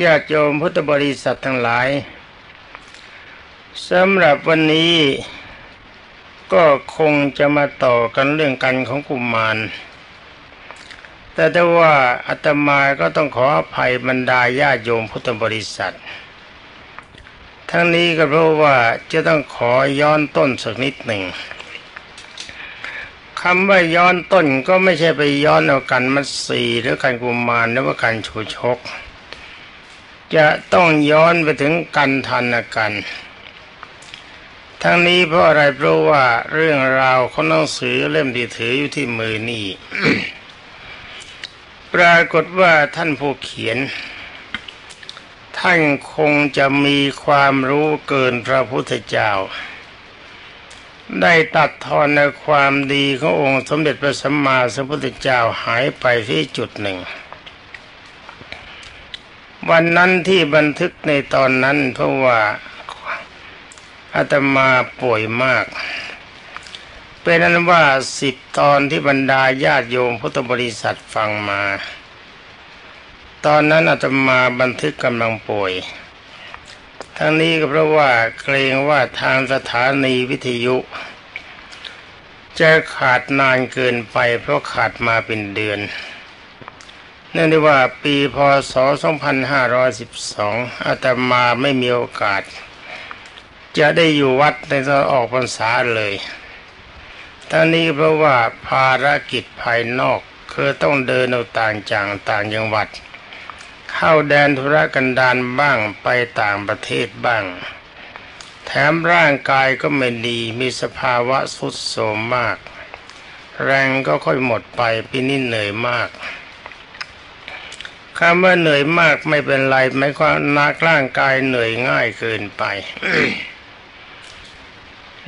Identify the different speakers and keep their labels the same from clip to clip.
Speaker 1: ญาติโยมพุทธบริษัททั้งหลายสำหรับวันนี้ก็คงจะมาต่อกันเรื่องกันของกุมมาร แต่ถ้าว่าอาตมาก็ต้องขออภัยบรรดาญาติโยมพุทธบริษัท ทั้งนี้ก็เพราะว่าจะต้องขอย้อนต้นสักนิดหนึ่งคำว่าย้อนต้นก็ไม่ใช่ไปย้อนเอากันมัดสีหรือกันกุมารหรือว่ากันชูชก จะต้องย้อนไปถึงกันทันกัน ทั้งนี้เพราะอะไรเพราะว่าเรื่องราวของหนังสือเล่มที่ถืออยู่ที่มือนี่ ปรากฏว่าท่านผู้เขียน ท่านคงจะมีความรู้เกินพระพุทธเจ้า ได้ตัดทอนในความดีขององค์สมเด็จพระสัมมาสัมพุทธเจ้าหายไปที่จุดหนึ่ง วันนั้นที่บันทึกในตอนนั้นเพราะว่าอาตมาป่วยมาก เป็นนั้นว่าสิบตอนที่บรรดาญาติโยมพุทธบริษัทฟังมา ตอนนั้นอาตมาบันทึกกำลังป่วย ทั้งนี้ก็เพราะว่าเกรงว่าทางสถานีวิทยุ จะขาดนานเกินไปเพราะขาดมาเป็นเดือน เนื่องด้วยว่าปีพศ 2512 อาตมาไม่มีโอกาส จะได้อยู่วัดในตอนออกพรรษาเลยทั้งนี้เพราะว่าภารกิจภายนอกคือต้องเดินเอาต่างจังต่างจังหวัด เข้าแดนธุรกันดารบ้างไปต่างประเทศบ้าง แถมร่างกายก็ไม่ดีมีสภาวะสุดโทรมมาก แรงก็ค่อยหมดไปปีนี้เหนื่อยมาก คำว่าเหนื่อยมากไม่เป็นไรไม่ความนักร่างกายเหนื่อยง่ายเกินไป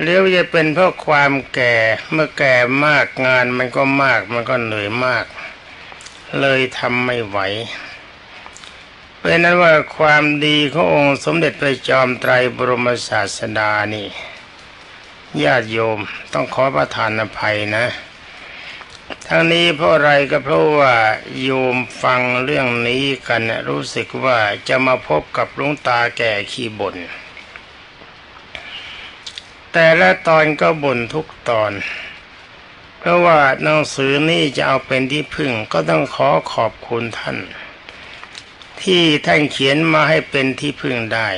Speaker 1: เรียกจะเป็นเพราะความแก่เมื่อแก่มากงานมันก็มากมันก็เหนื่อยมาก เลยทำไม่ไหวเป็นนั้นว่าความดีขององค์สมเด็จพระจอมไตรบรมศาสดานี่ญาติโยมต้องขอประทานอภัยนะ ทั้งนี้เพราะอะไรก็เพราะว่าโยมฟังเรื่องนี้กันรู้สึกว่าจะมาพบกับลุงตาแก่ขี้บน่นแต่ละตอนก็บ่นทุกตอน เพราะว่าหนังสือนี้จะเอาเป็นที่พึ่งก็ต้องขอขอบคุณท่าน ที่ท่านเขียนมาให้เป็นที่พึ่งได้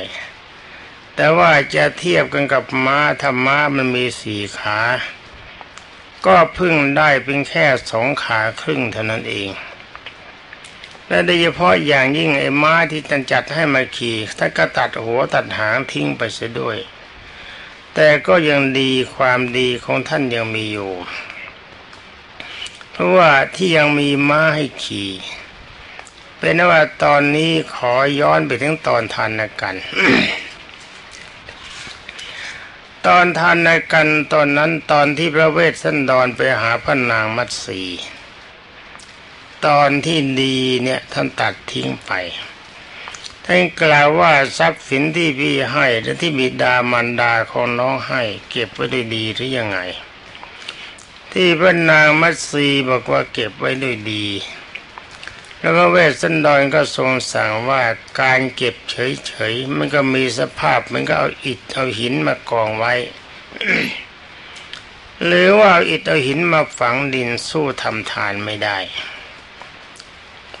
Speaker 1: แต่ว่าจะเทียบกันกับม้าธรรมะมันมีสี่ขา ก็พึ่งได้เป็นแค่สองขาครึ่งเท่านั้นเอง และโดยเฉพาะอย่างยิ่งไอ้ม้าที่ท่านจัดให้มาขี่ท่านก็ตัดหัวตัดหางทิ้งไปเสียด้วย แต่ก็ยังดีความดีของท่านยังมีอยู่ เพราะว่าที่ยังมีม้าให้ขี่เป็นว่าตอนนี้ขอย้อนไปถึงตอนทานกัน ตอนทานในกันตอนนั้นตอนที่พระเวสสันดรไปหาพระนางมัตสีตอนที่ดีเนี่ยท่านตัดทิ้งไปท่านกล่าวว่าทรัพย์สินที่พี่ให้และที่บิดามันดาของน้องให้ เก็บไว้ด้วยดีหรือยังไง ที่พระนางมัตสีบอกว่าเก็บไว้ด้วยดี แล้วก็เวสสันดรก็ทรงสั่งว่าการเก็บเฉยๆมันก็มีสภาพมันก็เอาอิฐเอาหินมากองไว้ หรือว่าเอาอิฐเอาหินมาฝังดินสู้ทำทานไม่ได้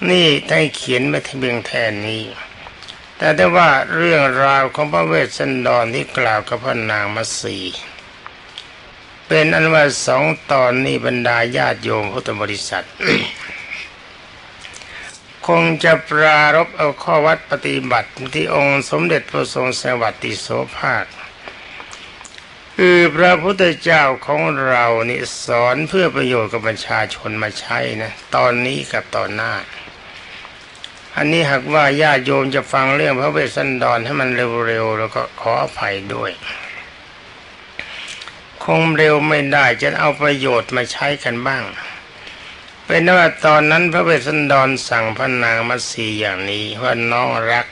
Speaker 1: นี่ได้เขียนมาที่เบียงแทนนี้ แต่ได้ว่าเรื่องราวของพระเวสสันดรที่กล่าวกับพระนางมัสีเป็นอันว่าสองตอนนี้บรรดาญาติโยมพุทธบริษัท คงจะปรารบเอาข้อวัดปฏิบัติที่องค์สมเด็จพระทรงสวัสดิโสภาคคือพระพุทธเจ้าของเรานี่สอนเพื่อประโยชน์กับประชาชนมาใช้นะ ตอนนี้กับตอนหน้า อันนี้หากว่าญาติโยมจะฟังเรื่องพระเวสสันดรให้มันเร็วๆแล้วก็ขออภัยด้วย คงเร็วไม่ได้จะเอาประโยชน์มาใช้กันบ้าง เป็นว่าตอนนั้นพระเวสสันดรสั่งพระนางมัสีอย่างนี้ว่าน้องรัก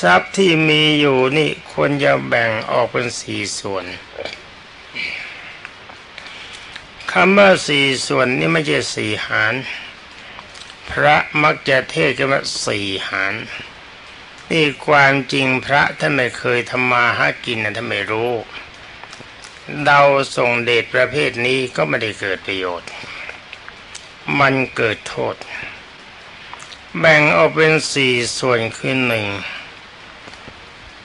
Speaker 1: ทรัพย์ที่มีอยู่นี่ควรจะแบ่งออกเป็นสี่ส่วนคำว่าสี่ส่วนนี่ไม่ใช่สี่หาร พระมักจะเทศกันว่าสี่หาร นี่ความจริงพระท่านไม่เคยทำมาหากินนะท่านไม่รู้ เดาส่งเดชประเภทนี้ก็ไม่ได้เกิดประโยชน์ มันเกิดโทษ แบ่งออกเป็นสี่ส่วนคือหนึ่ง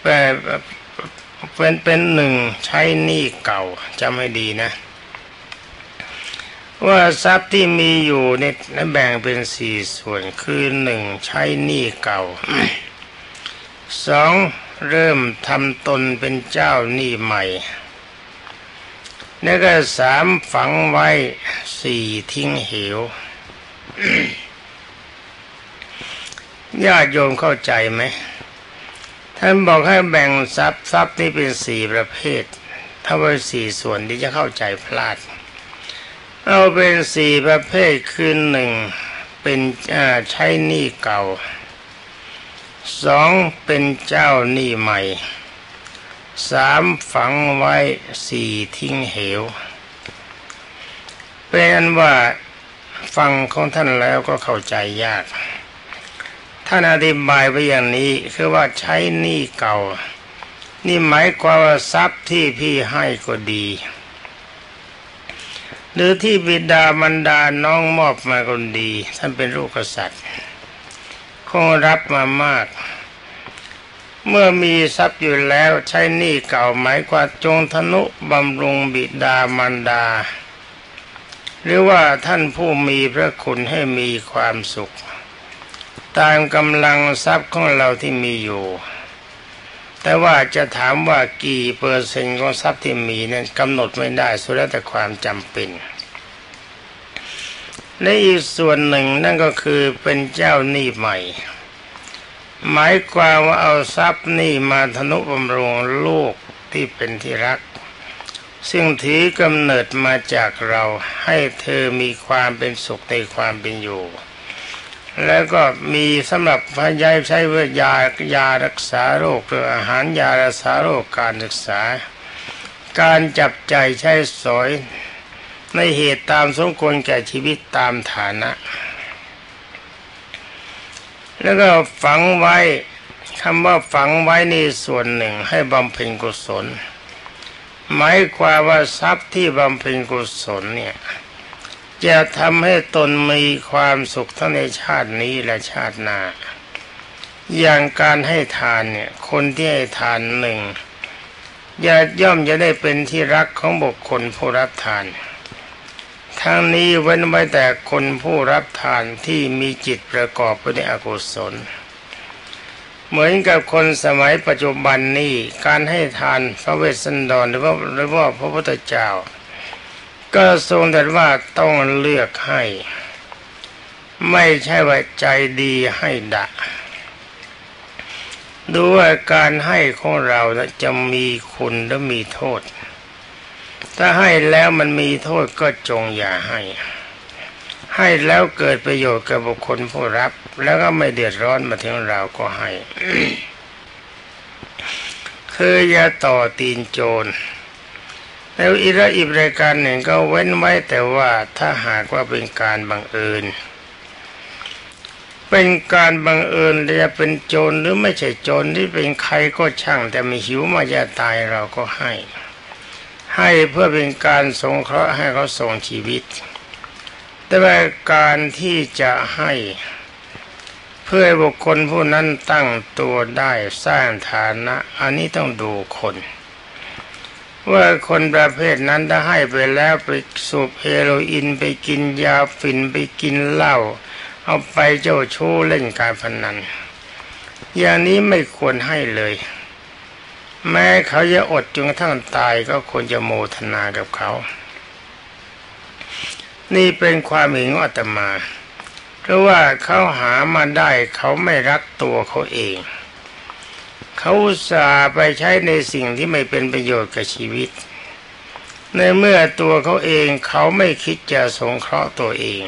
Speaker 1: เป็นเป็นหนึ่งใช้หนี้เก่าจะไม่ดีนะ ว่าทรัพย์ที่มีอยู่เนี่ยแบ่งเป็นสี่ส่วนคือหนึ่งใช้หนี้เก่าสองเริ่มทำตนเป็นเจ้าหนี้ใหม่ แล้วก็สามฝังไว้สี่ทิ้งเหวญาติโยมเข้าใจไหม ท่านบอกให้แบ่งทรัพย์ทรัพย์นี่เป็นสี่ประเภท ถ้าว่าสี่ส่วนที่จะเข้าใจพลาด เอาเป็นสี่ประเภทคือหนึ่งเป็นใช้หนี้เก่าสองเป็นเจ้าหนี้ใหม่ สามฝังไว้สี่ทิ้งเหวเป็นว่าฟังของท่านแล้วก็เข้าใจยาก ท่านอธิบายไปอย่างนี้คือว่าใช้หนี้เก่า นี่หมายความว่าทรัพย์ที่พี่ให้ก็ดี หรือที่บิดามันดาน้องมอบมาก็ดี ท่านเป็นลูกกษัตริย์คงรับมามาก เมื่อมีทรัพย์อยู่แล้วใช้หนี้เก่าหมายความจงทนุบำรุงบิดามันดา หรือว่าท่านผู้มีพระคุณให้มีความสุข ตามกำลังทรัพย์ของเราที่มีอยู่ แต่ว่าจะถามว่ากี่เปอร์เซ็นต์ของทรัพย์ที่มีนั้นกำหนดไม่ได้สุดแล้วแต่ความจำเป็นและอีกส่วนหนึ่งนั่นก็คือเป็นเจ้าหนี้ใหม่ หมายความว่าเอาทรัพย์นี้มาทนุบำรุงลูกที่เป็นที่รัก ซึ่งถือกำเนิดมาจากเราให้เธอมีความเป็นสุขในความเป็นอยู่ แล้วก็มีสำหรับพยายใช้เวทยายารักษาโรคหรืออาหารยารักษาโรคการศึกษา การจับใจใช้สอยในเหตุตามสมควรแก่ชีวิตตามฐานะ แล้วก็ฝังไว้คำว่าฝังไว้ในส่วนหนึ่งให้บำเพ็ญกุศล หมายความว่าทรัพย์ที่บำเพ็ญกุศลเนี่ยจะทำให้ตนมีความสุขทั้งในชาตินี้และชาติหน้า อย่างการให้ทานเนี่ย คนที่ให้ทานหนึ่งย่ย่อมจะได้เป็นที่รักของบุคคลผู้รับทาน ทั้งนี้เว้นไว้แต่คนผู้รับทานที่มีจิตประกอบไปด้วยอกุศล เหมือนกับคนสมัยปัจจุบันนี้การให้ทานพระเวสสันดรหรือว่าหรือว่าพระพุทธเจ้า ก็ทรงแต่ว่าต้องเลือกให้ ไม่ใช่ว่าใจดีให้ดะดูว่าการให้ของเราจะมีคุณและมีโทษ ถ้าให้แล้วมันมีโทษก็จงอย่าให้ ให้แล้วเกิดประโยชน์กับบุคคลผู้รับ แล้วก็ไม่เดือดร้อนมาถึงเราก็ให้คืออย่าต่อตีนโจรแล้วอีกอีกรายการหนึ่งก็เว้นไว้แต่ว่าถ้าหากว่าเป็นการบังเอิญ เป็นการบังเอิญจะเป็นโจรหรือไม่ใช่โจรที่เป็นใครก็ช่าง แต่มีหิวมาจะตายเราก็ให้ ให้เพื่อเป็นการสงเคราะห์ให้เขาส่งชีวิต แต่ว่าการที่จะให้เพื่อบุคคลผู้นั้นตั้งตัวได้สร้างฐานะ อันนี้ต้องดูคน ว่าคนประเภทนั้นถ้าให้ไปแล้วไปสูบเฮโรอีนไปกินยาฝิ่นไปกินเหล้าเอาไปเจ้าชู้เล่นการพนันอย่างนี้ไม่ควรให้เลย แม้เขาจะอดจนกระทั่งตายก็ควรจะโมทนากับเขา นี่เป็นความเห็นของอาตมา เพราะว่าเขาหามาได้เขาไม่รักตัวเขาเอง เขาสาไปใช้ในสิ่งที่ไม่เป็นประโยชน์กับชีวิต ในเมื่อตัวเขาเองเขาไม่คิดจะสงเคราะห์ตัวเอง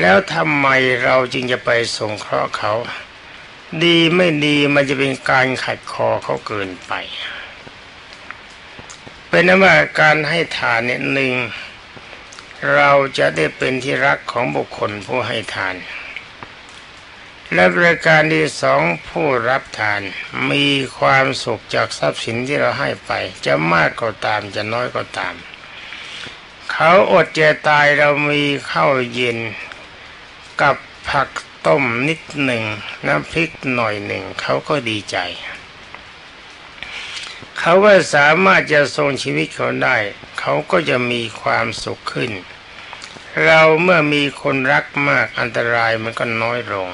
Speaker 1: แล้วทำไมเราจึงจะไปสงเคราะห์เขา ดีไม่ดีมันจะเป็นการขัดคอเขาเกินไป เป็นนว่าการให้ทานเนี่ยหนึ่งเราจะได้เป็นที่รักของบุคคลผู้ให้ทาน และบริการที่สองผู้รับทานมีความสุขจากทรัพย์สินที่เราให้ไป จะมากก็ตามจะน้อยก็ตาม เขาอดจะตายเรามีข้าวเย็นกับผัก ต้มนิดหนึ่งน้ำพริกหน่อยหนึ่งเขาก็ดีใจ เขาว่าสามารถจะทรงชีวิตเขาได้ เขาก็จะมีความสุขขึ้น เราเมื่อมีคนรักมากอันตรายมันก็น้อยลง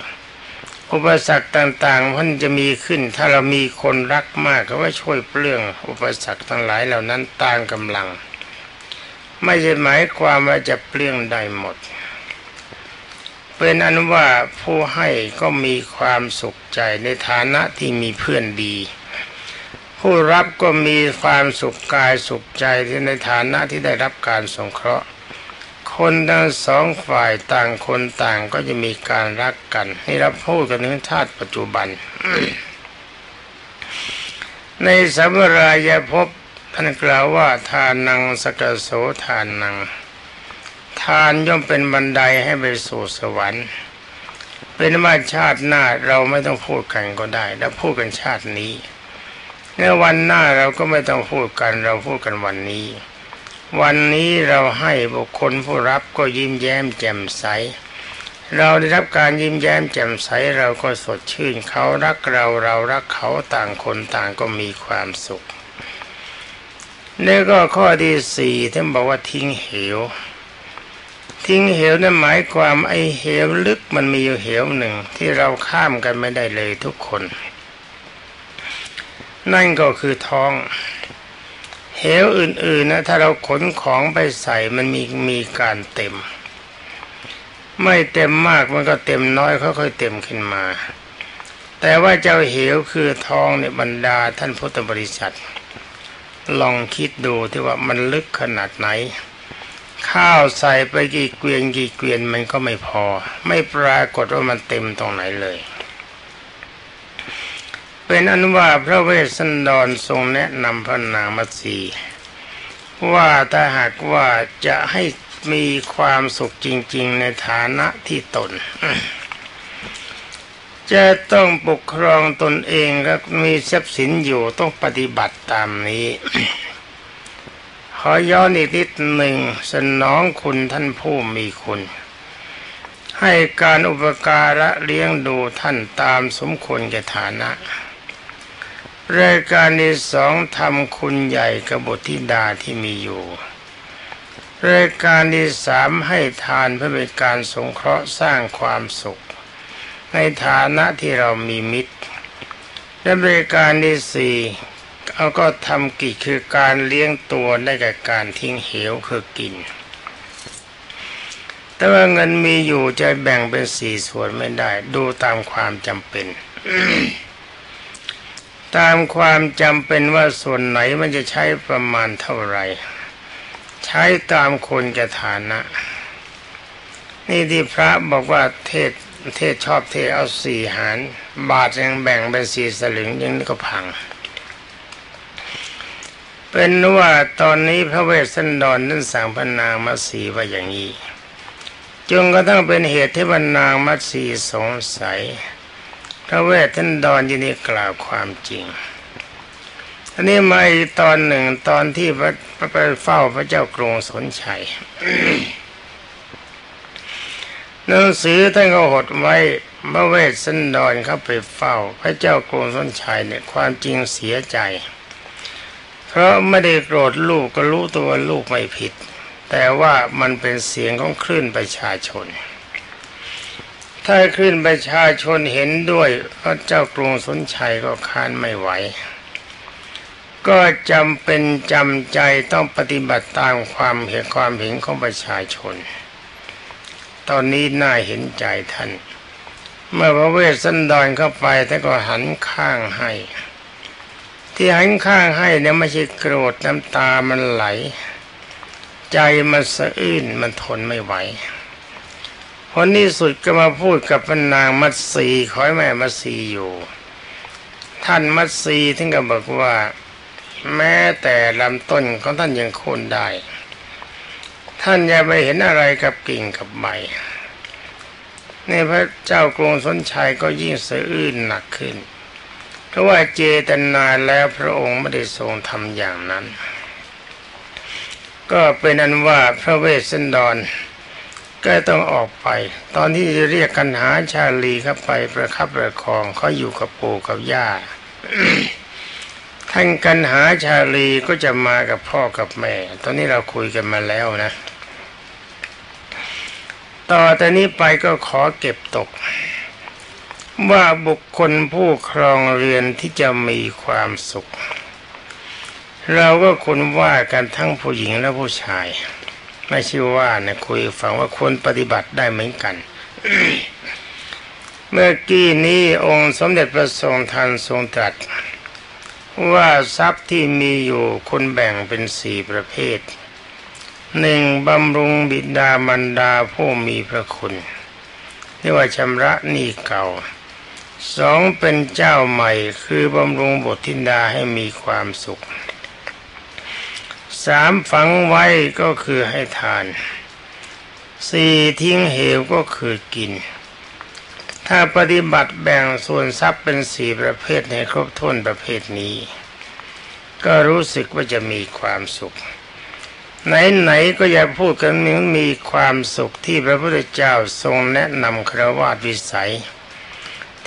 Speaker 1: อุปสรรคต่างๆมันจะมีขึ้น ถ้าเรามีคนรักมากเขาว่าช่วยเปลื้องอุปสรรคทั้งหลายเหล่านั้นตามกำลัง ไม่ใช่หมายความว่าจะเปลื้องได้หมด เป็นอันว่าผู้ให้ก็มีความสุขใจในฐานะที่มีเพื่อนดี ผู้รับก็มีความสุขกายสุขใจที่ในฐานะที่ได้รับการสงเคราะห์ คนทั้งสองฝ่ายต่างคนต่างก็จะมีการรักกัน ให้รับพูดกันถึงชาติปัจจุบัน ในสัมรายภพท่านกล่าวว่าทานังสกโสทานัง ทานย่อมเป็นบันไดให้ไปสู่สวรรค์ เป็นว่าชาติหน้าเราไม่ต้องพูดกันก็ได้ แล้วพูดกันชาตินี้ในวันหน้าเราก็ไม่ต้องพูดกันเราพูดกันวันนี้ วันนี้เราให้บุคคลผู้รับก็ยิ้มแย้มแจ่มใส เราได้รับการยิ้มแย้มแจ่มใสเราก็สดชื่นเขารักเราเรารักเขาต่างคนต่างก็มีความสุขนี่ก็ข้อที่สี่ท่านบอกว่าทิ้งเหว ทิ้งเหวนั่นหมายความไอเหวลึกมันมีอยู่เหวหนึ่งที่เราข้ามกันไม่ได้เลยทุกคน นั่นก็คือท้อง เหวอื่นๆนะถ้าเราขนของไปใส่มันมีมีการเต็ม ไม่เต็มมากมันก็เต็มน้อยค่อยๆเต็มขึ้นมา แต่ว่าเจ้าเหวคือท้องเนี่ยบรรดาท่านพุทธบริษัท ลองคิดดูที่ว่ามันลึกขนาดไหน ข้าวใส่ไปกี่เกวียนกี่เกวียนมันก็ไม่พอ ไม่ปรากฏว่ามันเต็มตรงไหนเลย เป็นอนุว่าพระเวสสันดรทรงแนะนำพระนางมัตสีว่าถ้าหากว่าจะให้มีความสุขจริง ๆ ในฐานะที่ตน จะต้องปกครองตนเองและมีทรัพย์สินอยู่ต้องปฏิบัติตามนี้ ขอย้อนอีกนิดหนึ่งสนองคุณท่านผู้มีคุณ ให้การอุปการะเลี้ยงดูท่านตามสมควรแก่ฐานะรายการที่สองทำคุณใหญ่กบฏธิดาที่มีอยู่รายการที่สามให้ทานเพื่อเป็นการสงเคราะห์สร้างความสุข ในฐานะที่เรามีมิตรและบริการที่สี่ เอาก็ทำกิจคือการเลี้ยงตัวได้กับการทิ้งเหวคือกิน แต่ว่าเงินมีอยู่จะแบ่งเป็นสี่ส่วนไม่ได้ ดูตามความจำเป็น ตามความจำเป็นว่าส่วนไหนมันจะใช้ประมาณเท่าไหร่ ใช้ตามคนกระฐานะ นี่ที่พระบอกว่าเทศเทศชอบเทศเอาสี่หาร บาทยังแบ่งเป็นสี่สลึงยังก็พัง เป็นว่าตอนนี้พระเวสสันดรนั้นสั่งพนางมัสีว่าอย่างนี้จงก็ต้องเป็นเหตุที่พระนางมัสีสงสัย พระเวสสันดรยินดีกล่าวความจริงอันนี้มาอีกตอนหนึ่งตอนที่พระไปเฝ้าพระเจ้ากรุงสนชัยหนังสือท่านก็หดไว้พระเวสสันดรเข้าไปเฝ้า พระเจ้ากรุงสนชัยเนี่ยความจริงเสียใจ เพราะไม่ได้โกรธลูกก็รู้ตัวลูกไม่ผิด แต่ว่ามันเป็นเสียงของคลื่นประชาชน ถ้าคลื่นประชาชนเห็นด้วยพระเจ้ากรุงสนชัยก็ค้านไม่ไหว ก็จำเป็นจำใจต้องปฏิบัติตามความเห็นความเห็นของประชาชน ตอนนี้น่าเห็นใจท่าน เมื่อพระเวสสันดรเข้าไปท่านก็หันข้างให้ ที่หันข้างให้เนี่ยไม่ใช่โกรธน้ำตามันไหล ใจมันสะอื้นมันทนไม่ไหวผลที่สุดก็มาพูดกับพนางมัตสีขอให้แม่มัตสีอยู่ ท่านมัตสีถึงกับอกว่า แม้แต่ลำต้นของท่านยังโค่นได้ ท่านอย่าไปเห็นอะไรกับกิ่งกับใบนี่พระเจ้ากรุงสนชัยก็ยิ่งสะอื้นหนักขึ้น เพราะว่าเจตนาแล้วพระองค์ไม่ได้ทรงทำอย่างนั้น ก็เป็นนั้นว่าพระเวสสันดร ก็ต้องออกไป ตอนที่จะเรียกกันหาชาลีเข้าไปประคับประคองเขาอยู่กับปู่กับย่าท่านกันหาชาลีก็จะมากับพ่อกับแม่ ตอนนี้เราคุยกันมาแล้วนะ ต่อแต่นี้ไปก็ขอเก็บตก ว่าบุคคลผู้ครองเรือนที่จะมีความสุข เราก็ควรว่ากันทั้งผู้หญิงและผู้ชาย ไม่ใช่ว่านะคุยฟังว่าควรปฏิบัติได้เหมือนกัน เมื่อกี้นี้องค์สมเด็จพระทรงทันทรงตรัสว่าทรัพย์ที่มีอยู่คุณแบ่งเป็นสี่ประเภทหนึ่งบำรุงบิดามารดาผู้มีพระคุณเรียกว่าชำระหนี้เก่า สองเป็นเจ้าใหม่คือบำรุงบททินดาให้มีความสุขสามฝังไว้ก็คือให้ทานสี่ทิ้งเหวก็คือกิน ถ้าปฏิบัติแบ่งส่วนทรัพย์เป็นสี่ประเภทในครบถ้วนประเภทนี้ ก็รู้สึกว่าจะมีความสุข ไหนๆก็อย่าพูดกันมึงมีความสุขที่พระพุทธเจ้าทรงแนะนำครวาวิสัย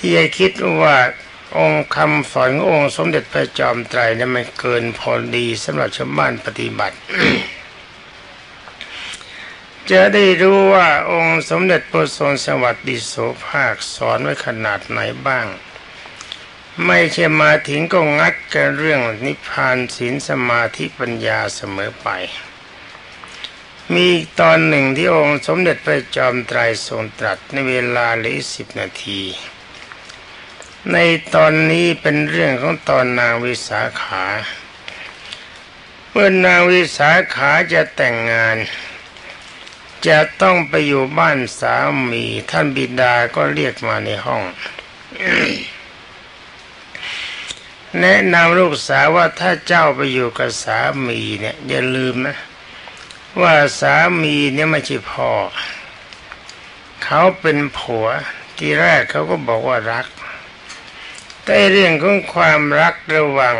Speaker 1: ที่จะคิดว่าองค์คำสอนองค์สมเด็จพระจอมไตรนี่มันเกินพอดีสำหรับชาวบ้านปฏิบัติ จะได้รู้ว่าองค์สมเด็จพระทรงสวัสดิโสภาคสอนไว้ขนาดไหนบ้าง ไม่ใช่มาถึงก็งัดกันเรื่องนิพพานศีลสมาธิปัญญาเสมอไป มีตอนหนึ่งที่องค์สมเด็จพระจอมไตรทรงตรัสในเวลาเหลือสิบนาที ในตอนนี้เป็นเรื่องของตอนนางวิสาขา เมื่อนางวิสาขาจะแต่งงาน จะต้องไปอยู่บ้านสามีท่านบิดาก็เรียกมาในห้อง แนะนำลูกสาวว่าถ้าเจ้าไปอยู่กับสามีเนี่ยอย่าลืมนะ ว่าสามีเนี่ยไม่ใช่พ่อ เขาเป็นผัว ที่แรกเขาก็บอกว่ารัก แต่เรื่องของความรักระหว่าง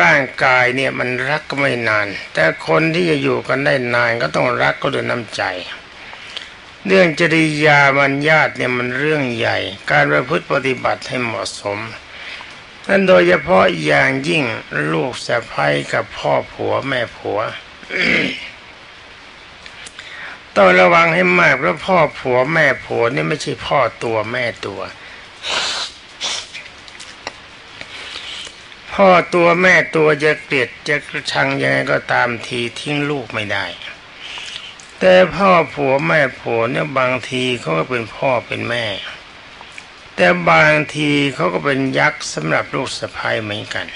Speaker 1: ร่างกายเนี่ยมันรักก็ไม่นาน แต่คนที่จะอยู่กันได้นานก็ต้องรักก็ด้วยน้ำใจ เรื่องจริยามันญาตเนี่ยมันเรื่องใหญ่ การประพฤติปฏิบัติให้เหมาะสมนั่นโดยเฉพาะอย่างยิ่งลูกสะพ้ยกับพ่อผัวแม่ผัวต้องระวังให้มากเพราะพ่อผัวแม่ผัวนี่ไม่ใช่พ่อตัวแม่ตัว พ่อตัวแม่ตัวจะเกลียดจะกระชังยังไงก็ตามทีทิ้งลูกไม่ได้ แต่พ่อผัวแม่ผัวเนี่ยบางทีเขาก็เป็นพ่อเป็นแม่ แต่บางทีเขาก็เป็นยักษ์สำหรับลูกสะพ้ายเหมือนกัน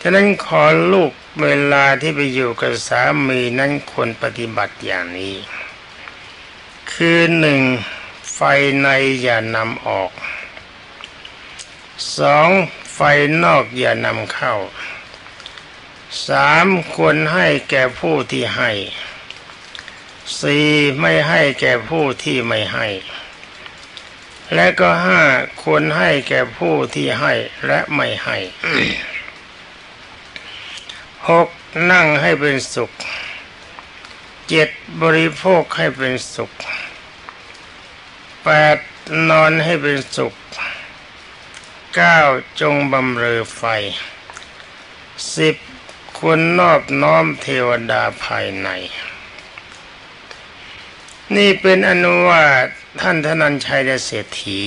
Speaker 1: ฉะนั้นขอลูกเวลาที่ไปอยู่กับสามีนั้นควรปฏิบัติอย่างนี้ คือหนึ่งไฟในอย่านำออกสอง ไฟนอกอย่านำเข้าสามควรให้แก่ผู้ที่ให้สี่ไม่ให้แก่ผู้ที่ไม่ให้ และก็ห้าควรให้แก่ผู้ที่ให้และไม่ให้หกนั่งให้เป็นสุขเจ็ดบริโภคให้เป็นสุขแปดนอนให้เป็นสุข เก้าจงบำเรอไฟสิบควรนอบน้อมเทวดาภายใน นี่เป็นอนุวาท่านธนัญชัยเศรษฐี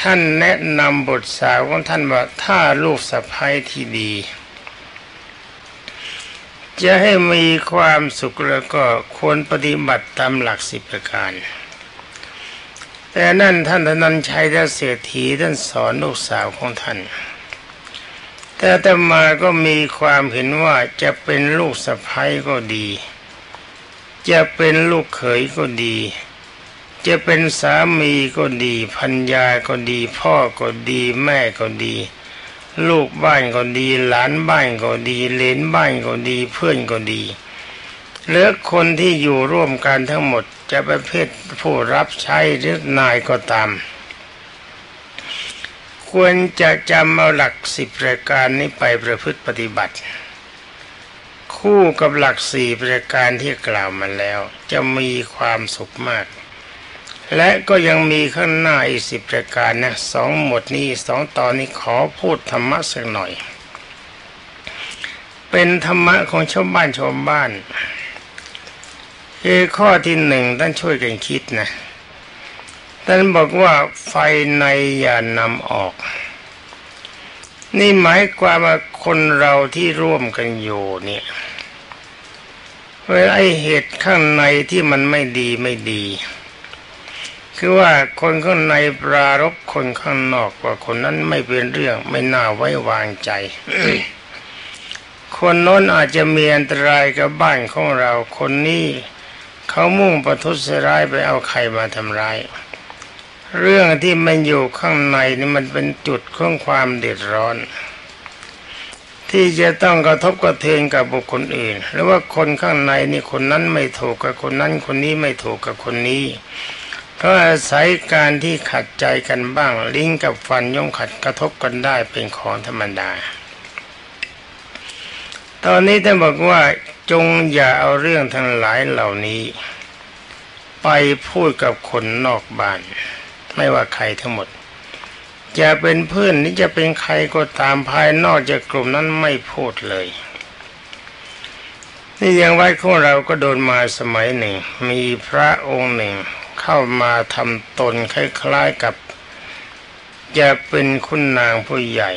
Speaker 1: ท่านแนะนำบทสาวของท่านว่าถ้าลูกสะพ้ายที่ดี จะให้มีความสุขแล้วก็ควรปฏิบัติตามหลักสิบประการ แต่นั่นท่านธนันชัยและเศรษฐีท่านสอนลูกสาวของท่าน แต่แต่มาก็มีความเห็นว่าจะเป็นลูกสะพ้ยก็ดี จะเป็นลูกเขยก็ดี จะเป็นสามีก็ดีพัญญาก็ดี พ่อก็ดีแม่ก็ดี ลูกบ้านก็ดี หลานบ้านก็ดีเลนบ้านก็ดีเพื่อนก็ดี หรือคนที่อยู่ร่วมกันทั้งหมดจะประเภทผู้รับใช้หรือนายก็ตาม ควรจะจำเอาหลักสิบประการนี้ไปประพฤติปฏิบัติ คู่กับหลักสี่ประการที่กล่าวมาแล้ว จะมีความสุขมาก และก็ยังมีข้างหน้าอีกสิบประการนะสองหมดนี้สองตอนนี้ขอพูดธรรมะสักหน่อย เป็นธรรมะของชาวบ้านชาวบ้าน คือข้อที่หนึ่งท่านช่วยกันคิดนะท่านบอกว่าไฟในอย่านำออก นี่หมายความว่าคนเราที่ร่วมกันอยู่เนี่ยเวลาไอเหตุข้างในที่มันไม่ดีไม่ดี คือว่าคนข้างในปรารบคนข้างนอกว่าคนนั้นไม่เป็นเรื่องไม่น่าไว้วางใจคนโน้นอาจจะมีอันตรายกับบ้านของเรา คนนี้ เขามุ่งประทุษร้ายไปเอาใครมาทำร้าย เรื่องที่มันอยู่ข้างในนี่มันเป็นจุดของความเดือดร้อน ที่จะต้องกระทบกระเทือนกับบุคคลอื่น หรือว่าคนข้างในนี่คนนั้นไม่ถูกกับคนนั้นคนนี้ไม่ถูกกับคนนี้ก็อาศัยการที่ขัดใจกันบ้าง ลิงกับฟันย่อมขัดกระทบกันได้เป็นของธรรมดา ตอนนี้ท่านบอกว่าจงอย่าเอาเรื่องทั้งหลายเหล่านี้ ไปพูดกับคนนอกบ้าน ไม่ว่าใครทั้งหมด จะเป็นเพื่อนนี่จะเป็นใครก็ตามภายนอกจากกลุ่มนั้นไม่พูดเลย นี่ยังไว้ของเราก็โดนมาสมัยหนึ่ง มีพระองค์หนึ่งเข้ามาทำตนคล้ายๆกับ จะเป็นคุณนางผู้ใหญ่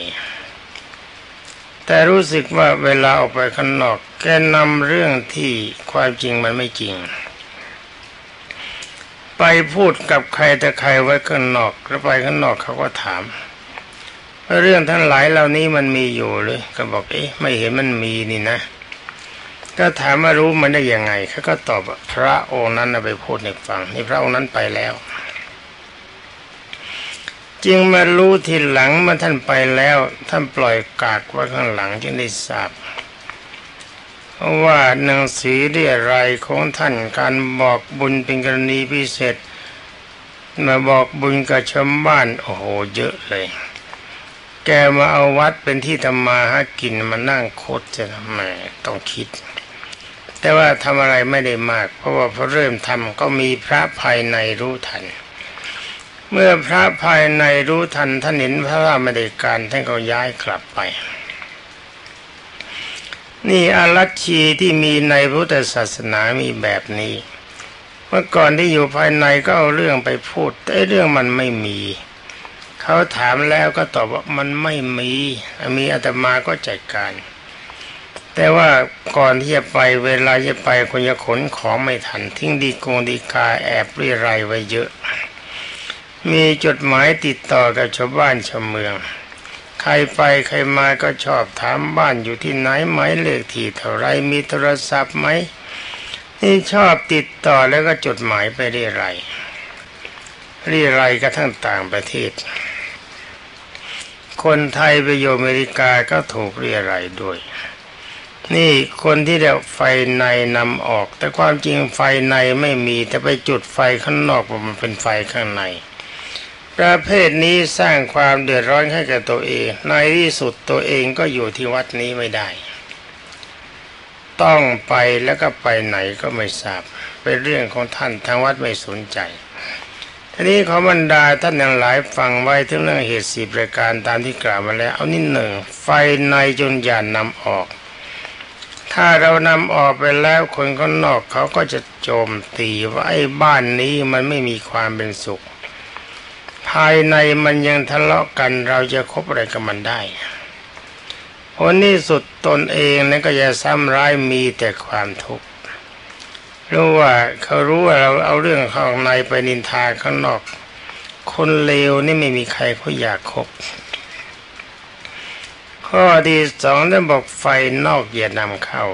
Speaker 1: แต่รู้สึกว่าเวลาออกไปข้างนอก แกนำเรื่องที่ความจริงมันไม่จริง ไปพูดกับใครแต่ใครไว้ข้างนอกแล้วไปข้างนอกเขาก็ถามเรื่องทั้งหลายเหล่านี้มันมีอยู่หรือก็บอกเอ๊ะไม่เห็นมันมีนี่นะ ก็ถามว่ารู้มันได้ยังไงเขาก็ตอบพระองค์นั้นไปพูดในฟังนี่พระองค์นั้นไปแล้ว จึงมารู้ทีหลังเมื่อท่านไปแล้ว ท่านปล่อยกากไว้ข้างหลังจึงได้ทราบว่าหนังสือเรียรายของท่านการบอกบุญเป็นกรณีพิเศษ มาบอกบุญกับชาวบ้านโอ้โหเยอะเลย แกมาเอาวัดเป็นที่ทำมาหากินมานั่งโคตรจะทำไมต้องคิด แต่ว่าทำอะไรไม่ได้มาก เพราะว่าพอเริ่มทำก็มีพระภายในรู้ทัน เมื่อพระภายในรู้ทันท่านเห็นพระราไม่ได้การท่านก็ย้ายกลับไป นี่อารัชชีที่มีในพุทธศาสนามีแบบนี้ เมื่อก่อนที่อยู่ภายในก็เอาเรื่องไปพูด แต่เรื่องมันไม่มี เขาถามแล้วก็ตอบว่ามันไม่มีมีอาตมาก็จัดการ แต่ว่าก่อนที่จะไปเวลาจะไปคนจะขนของไม่ทัน ทิ้งดีโกงดีกาแอบรีไรไว้เยอะ มีจดหมายติดต่อกับชาวบ้านชาวเมือง ใครไปใครมาก็ชอบถามบ้านอยู่ที่ไหนไหมเลขที่เท่าไรมีโทรศัพท์ไหมนี่ชอบติดต่อแล้วก็จดหมายไปเรื่อยเรื่อยไรกระทั่งต่างประเทศ คนไทยไปอยู่อเมริกาก็ถูกเรียไรด้วย นี่คนที่เดียวไฟในนำออก แต่ความจริงไฟในไม่มีแต่ไปจุดไฟข้างนอกมันเป็นไฟข้างใน ประเภทนี้สร้างความเดือดร้อนให้กับตัวเอง ในที่สุดตัวเองก็อยู่ที่วัดนี้ไม่ได้ ต้องไปแล้วก็ไปไหนก็ไม่ทราบเป็นเรื่องของท่านทางวัดไม่สนใจทีนี้ขอบรรดาท่านยังหลายฟังไว้ถึงเรื่องเหตุสีประการตามที่กล่าวมาแล้ว เอานิดหนึ่งไฟในจนยานนำออก ถ้าเรานำออกไปแล้วคนข้างนอกเขาก็จะโจมตีว่าไอ้บ้านนี้มันไม่มีความเป็นสุข ภายในมันยังทะเลาะกันเราจะคบอะไรกับมันได้ผลที่สุดตนเองนั้นก็จะซ้ำร้ายมีแต่ความทุกข์รู้ว่าเขารู้ว่าเราเอาเรื่องข้างในไปนินทาข้างนอก คนเลวนี่ไม่มีใครเขาอยากคบ ข้อที่สองท่านบอกไฟนอกอย่านำเข้า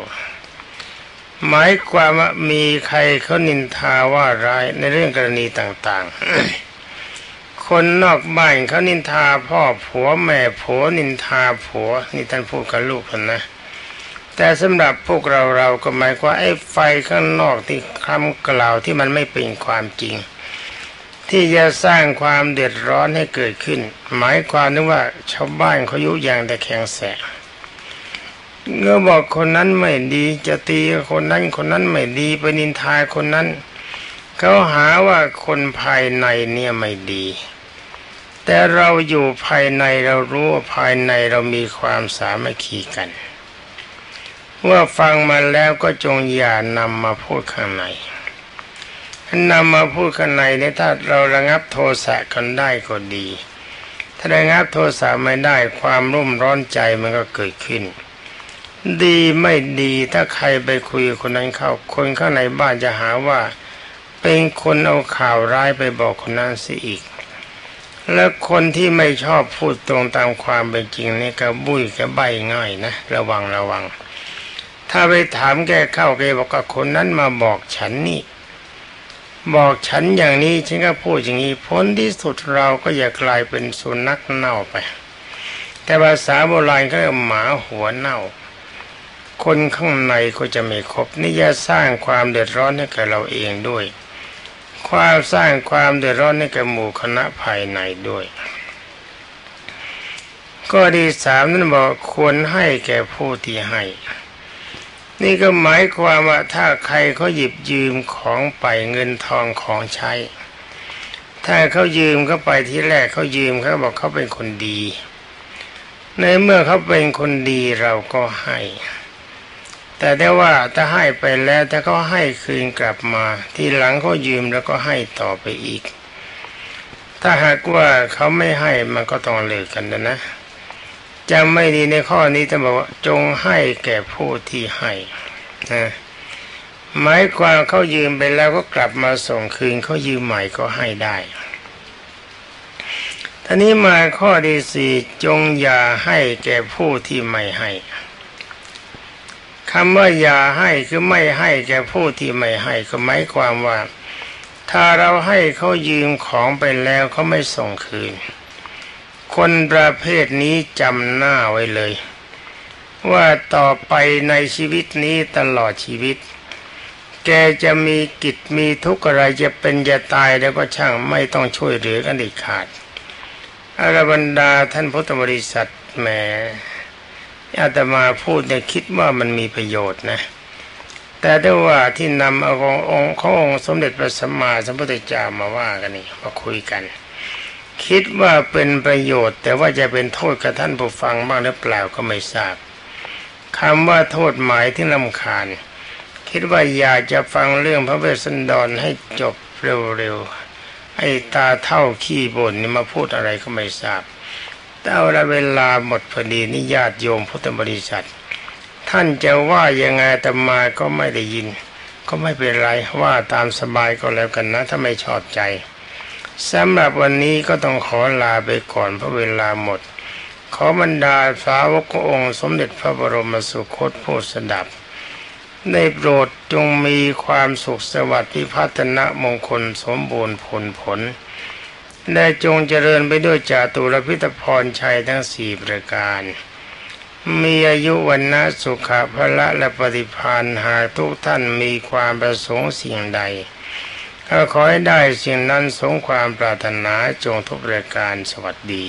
Speaker 1: หมายความว่ามีใครเขานินทาว่าร้ายในเรื่องกรณีต่าง ๆ คนนอกบ้านเขานินทาพ่อผัวแม่ผัวนินทาผัวนี่ท่านพูดกับลูกคนนะแต่สำหรับพวกเราเราก็หมายความไอ้ไฟข้างนอกที่คำกล่าวที่มันไม่เป็นความจริง ที่จะสร้างความเดือดร้อนให้เกิดขึ้น หมายความนึกว่าชาวบ้านเขายุยงแต่แข็งแสเมื่อบอกคนนั้นไม่ดีจะตีคนนั้นคนนั้นไม่ดีไปนินทาคนนั้นเขาหาว่าคนภายในเนี่ยไม่ดี แต่เราอยู่ภายในเรารู้ว่าภายในเรามีความสามัคคีกันเมื่อฟังมาแล้วก็จงอย่านำมาพูดข้างในนำมาพูดข้างในเนี่ยถ้าเราระงับโทสะกันได้ก็ดี ถ้าระงับโทสะไม่ได้ความรุ่มร้อนใจมันก็เกิดขึ้น ดีไม่ดีถ้าใครไปคุยคนนั้นเข้า คนข้างในบ้านจะหาว่า เป็นคนเอาข่าวร้ายไปบอกคนนั้นสิอีก แล้วคนที่ไม่ชอบพูดตรงตามความเป็นจริงนี่ก็บุ้ยก็ใบง่ายนะ ระวังระวัง ถ้าไปถามแกเข้าแกบอกว่าคนนั้นมาบอกฉันนี่ บอกฉันอย่างนี้ฉันก็พูดอย่างนี้ผลที่สุดเราก็อย่ากลายเป็นสุนัขเน่าไป แต่ภาษาโบราณก็เรียกหมาหัวเน่า คนข้างในก็จะไม่ครบนี่จะสร้างความเดือดร้อนให้กับเราเองด้วย ความสร้างความเดือดร้อนให้กับหมู่คณะภายในด้วย ก็ดีสามนั้นบอกควรให้แก่ผู้ที่ให้ นี่ก็หมายความว่าถ้าใครเขาหยิบยืมของไปเงินทองของใช้ ถ้าเขายืมเขาไปที่แรกเขายืมเขาบอกเขาเป็นคนดี ในเมื่อเขาเป็นคนดีเราก็ให้ แต่ได้ว่าถ้าให้ไปแล้วถ้าเขาให้คืนกลับมา ที่หลังเขายืมแล้วก็ให้ต่อไปอีก ถ้าหากว่าเขาไม่ให้มันก็ต้องเลิกกันนะนะจำไม่ดีในข้อนี้จะบอกว่าจงให้แก่ผู้ที่ให้นะหมายความเขายืมไปแล้วก็กลับมาส่งคืนเขายืมใหม่ก็ให้ได้ท่านี้มาข้อที่สี่จงอย่าให้แก่ผู้ที่ไม่ให้ คำว่าอย่าให้คือไม่ให้แก่ผู้ที่ไม่ให้ก็หมายความว่า ถ้าเราให้เขายืมของไปแล้วเขาไม่ส่งคืน คนประเภทนี้จำหน้าไว้เลย ว่าต่อไปในชีวิตนี้ตลอดชีวิต แกจะมีกิจมีทุกข์อะไรจะเป็นจะตายแล้วก็ช่างไม่ต้องช่วยเหลือกันเด็ดขาดอรบรรดาท่านพุทธบริษัทแหม อาตมาพูดเนี่ยคิดว่ามันมีประโยชน์นะ แต่ได้ว่าที่นำเอาขององค์ขององค์สมเด็จพระสัมมาสัมพุทธเจ้ามาว่ากันนี่มาคุยกัน คิดว่าเป็นประโยชน์ แต่ว่าจะเป็นโทษกับท่านผู้ฟังบ้างหรือเปล่าก็ไม่ทราบคำว่าโทษหมายที่ลำคาญ คิดว่าอยากจะฟังเรื่องพระเวสสันดรให้จบเร็วๆไอ้ตาเท่าขี้บ่นนี่มาพูดอะไรก็ไม่ทราบ เอาละเวลาหมดพอดีนี่ญาติโยมพุทธบริษัท ท่านจะว่ายังไงตมาก็ไม่ได้ยิน ก็ไม่เป็นไรว่าตามสบายก็แล้วกันนะ ถ้าไม่ชอบใจสำหรับวันนี้ก็ต้องขอลาไปก่อนเพราะเวลาหมด ขอบรรดาสาวกองค์ สมเด็จพระบรมสุคตผู้สดับได้โปรดจงมีความสุขสวัสดิ์พิพัฒนะมงคลสมบูรณ์ผลผล ได้จงเจริญไปด้วยจาตุรพิธพรชัยทั้งสี่ประการ มีอายุวันนะสุขะพละและปฏิพานหากทุกท่านมีความประสงค์สิ่งใด ก็ขอให้ได้สิ่งนั้นสงความปรารถนาจงทุกประการสวัสดี